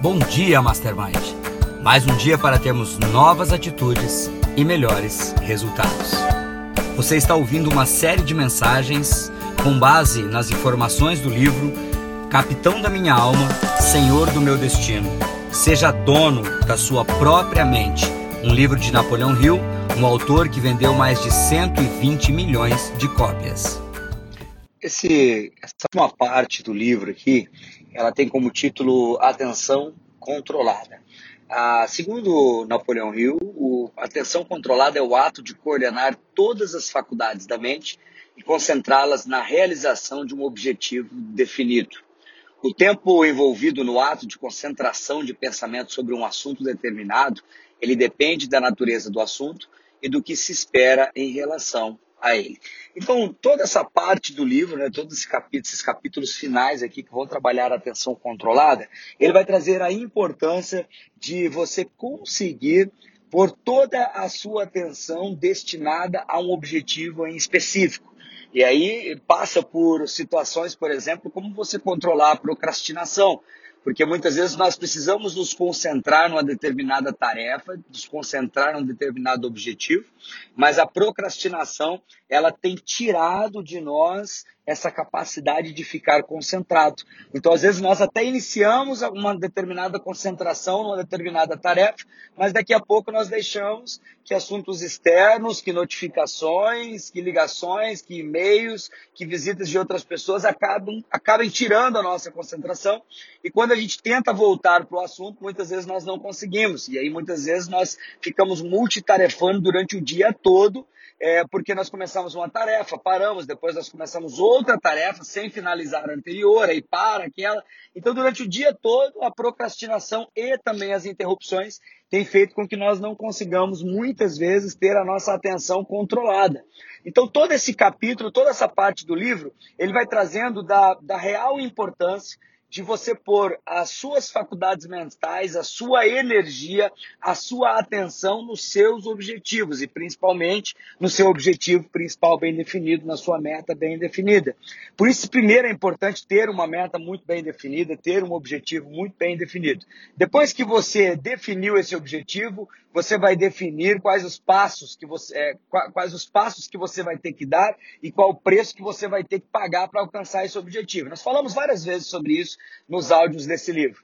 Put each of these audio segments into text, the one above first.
Bom dia, Mastermind. Mais um dia para termos novas atitudes e melhores resultados. Você está ouvindo uma série de mensagens com base nas informações do livro Capitão da Minha Alma, Senhor do Meu Destino. Seja dono da sua própria mente. Um livro de Napoleão Hill, um autor que vendeu mais de 120 milhões de cópias. Esse, essa última parte do livro aqui, ela tem como título Atenção Controlada. Ah, segundo Napoleão Hill, o, a atenção controlada é o ato de coordenar todas as faculdades da mente e concentrá-las na realização de um objetivo definido. O tempo envolvido no ato de concentração de pensamento sobre um assunto determinado, ele depende da natureza do assunto e do que se espera em relação a ele. Então, toda essa parte do livro, né, todos esses capítulos, esses capítulos finais aqui que vão trabalhar a atenção controlada, ele vai trazer a importância de você conseguir pôr toda a sua atenção destinada a um objetivo em específico. E aí passa por situações, por exemplo, como você controlar a procrastinação. Porque muitas vezes nós precisamos nos concentrar numa determinada tarefa, nos concentrar num determinado objetivo, mas a procrastinação, ela tem tirado de nós essa capacidade de ficar concentrado. Então, às vezes, nós até iniciamos uma determinada concentração numa determinada tarefa, mas daqui a pouco nós deixamos que assuntos externos, que notificações, que ligações, que e-mails, que visitas de outras pessoas acabam, acabem tirando a nossa concentração. E quando a gente tenta voltar para o assunto, muitas vezes nós não conseguimos. E aí, muitas vezes, nós ficamos multitarefando durante o dia todo é, porque nós começamos uma tarefa, paramos, depois nós começamos outra tarefa sem finalizar a anterior, aí para aquela. Então, durante o dia todo, a procrastinação e também as interrupções têm feito com que nós não consigamos, muitas vezes, ter a nossa atenção controlada. Então, todo esse capítulo, toda essa parte do livro, ele vai trazendo da, da real importância de você pôr as suas faculdades mentais, a sua energia, a sua atenção nos seus objetivos e principalmente no seu objetivo principal bem definido, na sua meta bem definida. Por isso, primeiro é importante ter uma meta muito bem definida, ter um objetivo muito bem definido. Depois que você definiu esse objetivo, você vai definir quais os passos que você, é, quais os passos que você vai ter que dar e qual o preço que você vai ter que pagar para alcançar esse objetivo. Nós falamos várias vezes sobre isso nos áudios desse livro.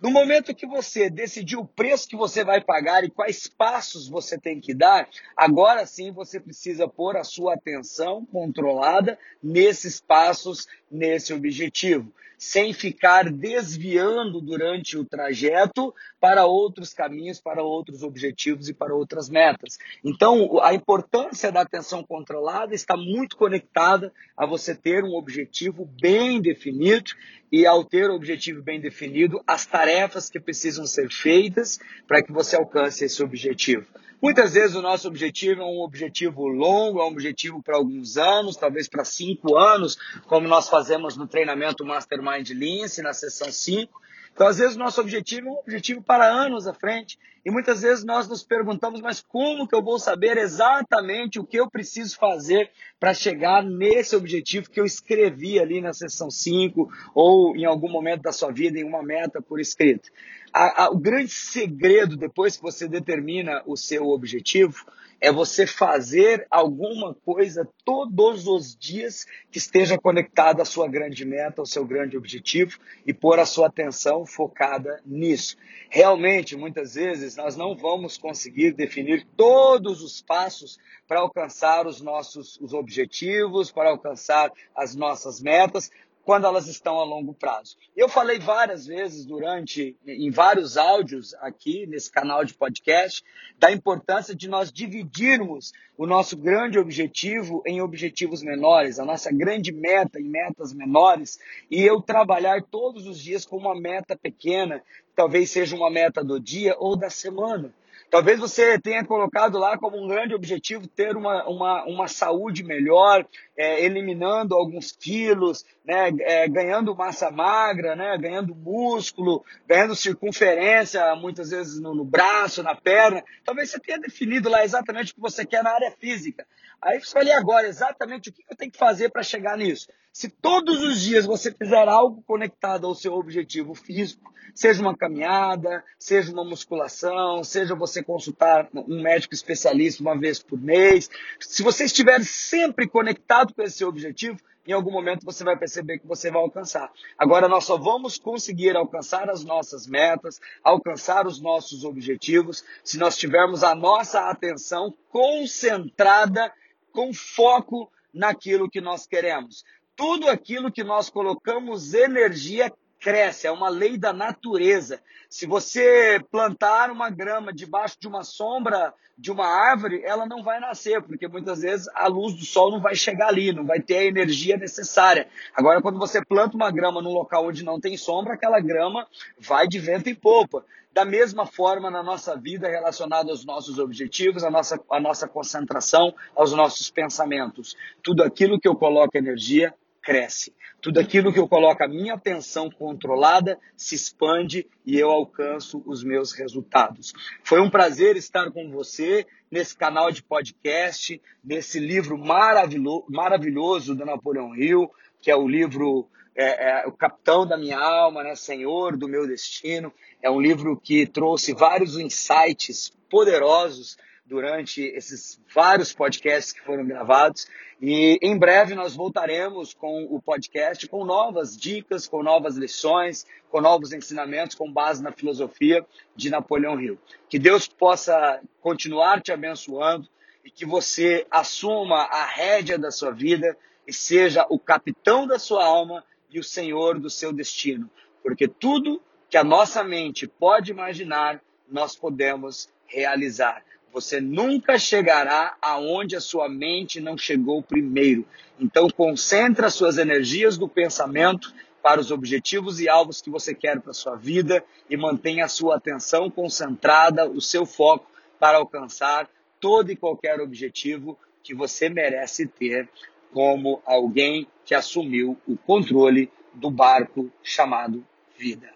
No momento que você decidir o preço que você vai pagar e quais passos você tem que dar, agora sim você precisa pôr a sua atenção controlada nesses passos, nesse objetivo sem ficar desviando durante o trajeto para outros caminhos, para outros objetivos e para outras metas. Então, a importância da atenção controlada está muito conectada a você ter um objetivo bem definido e ao ter o objetivo bem definido, as tarefas que precisam ser feitas para que você alcance esse objetivo. Muitas vezes o nosso objetivo é um objetivo longo, é um objetivo para alguns anos, talvez para cinco anos, como nós fazemos no treinamento Mastermind Lince, na sessão 5. Então, às vezes, o nosso objetivo é um objetivo para anos à frente. E muitas vezes nós nos perguntamos, mas como que eu vou saber exatamente o que eu preciso fazer para chegar nesse objetivo que eu escrevi ali na sessão 5 ou em algum momento da sua vida em uma meta por escrito? A, a, o grande segredo, depois que você determina o seu objetivo, é você fazer alguma coisa todos os dias que esteja conectada à sua grande meta, ao seu grande objetivo e pôr a sua atenção focada nisso. Realmente, muitas vezes, nós não vamos conseguir definir todos os passos para alcançar os nossos os objetivos, para alcançar as nossas metas, quando elas estão a longo prazo. Eu falei várias vezes durante, em vários áudios aqui nesse canal de podcast, da importância de nós dividirmos o nosso grande objetivo em objetivos menores, a nossa grande meta em metas menores, e eu trabalhar todos os dias com uma meta pequena, talvez seja uma meta do dia ou da semana. Talvez você tenha colocado lá como um grande objetivo ter uma, uma, uma saúde melhor, é, eliminando alguns quilos, né, é, ganhando massa magra, né, ganhando músculo, ganhando circunferência, muitas vezes no, no, braço, na perna. Talvez você tenha definido lá exatamente o que você quer na área física. Aí você vai agora exatamente o que eu tenho que fazer para chegar nisso. Se todos os dias você fizer algo conectado ao seu objetivo físico, seja uma caminhada, seja uma musculação, seja você consultar um médico especialista uma vez por mês, se você estiver sempre conectado com esse objetivo, em algum momento você vai perceber que você vai alcançar. Agora, nós só vamos conseguir alcançar as nossas metas, alcançar os nossos objetivos, se nós tivermos a nossa atenção concentrada, com foco naquilo que nós queremos. Tudo aquilo que nós colocamos energia cresce, é uma lei da natureza. Se você plantar uma grama debaixo de uma sombra de uma árvore, ela não vai nascer, porque muitas vezes a luz do sol não vai chegar ali, não vai ter a energia necessária. Agora, quando você planta uma grama num local onde não tem sombra, aquela grama vai de vento em popa. Da mesma forma, na nossa vida, relacionada aos nossos objetivos, a nossa, a nossa concentração, aos nossos pensamentos. Tudo aquilo que eu coloco energia cresce. Tudo aquilo que eu coloco a minha atenção controlada se expande e eu alcanço os meus resultados. Foi um prazer estar com você nesse canal de podcast, nesse livro maravilhoso, maravilhoso do Napoleão Hill, que é o livro é, é, O Capitão da Minha Alma, né? Senhor do Meu Destino. É um livro que trouxe vários insights poderosos durante esses vários podcasts que foram gravados. E em breve nós voltaremos com o podcast com novas dicas, com novas lições, com novos ensinamentos com base na filosofia de Napoleão Hill. Que Deus possa continuar te abençoando e que você assuma a rédea da sua vida e seja o capitão da sua alma e o senhor do seu destino. Porque tudo que a nossa mente pode imaginar, nós podemos realizar. Você nunca chegará aonde a sua mente não chegou primeiro. Então concentre as suas energias do pensamento para os objetivos e alvos que você quer para a sua vida e mantenha a sua atenção concentrada, o seu foco para alcançar todo e qualquer objetivo que você merece ter como alguém que assumiu o controle do barco chamado vida.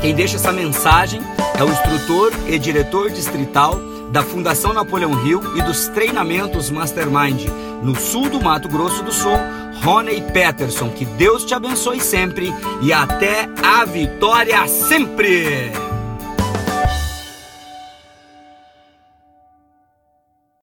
Quem deixa essa mensagem é o instrutor e diretor distrital da Fundação Napoleão Hill e dos treinamentos Mastermind no sul do Mato Grosso do Sul, Rony Peterson. Que Deus te abençoe sempre e até a vitória sempre!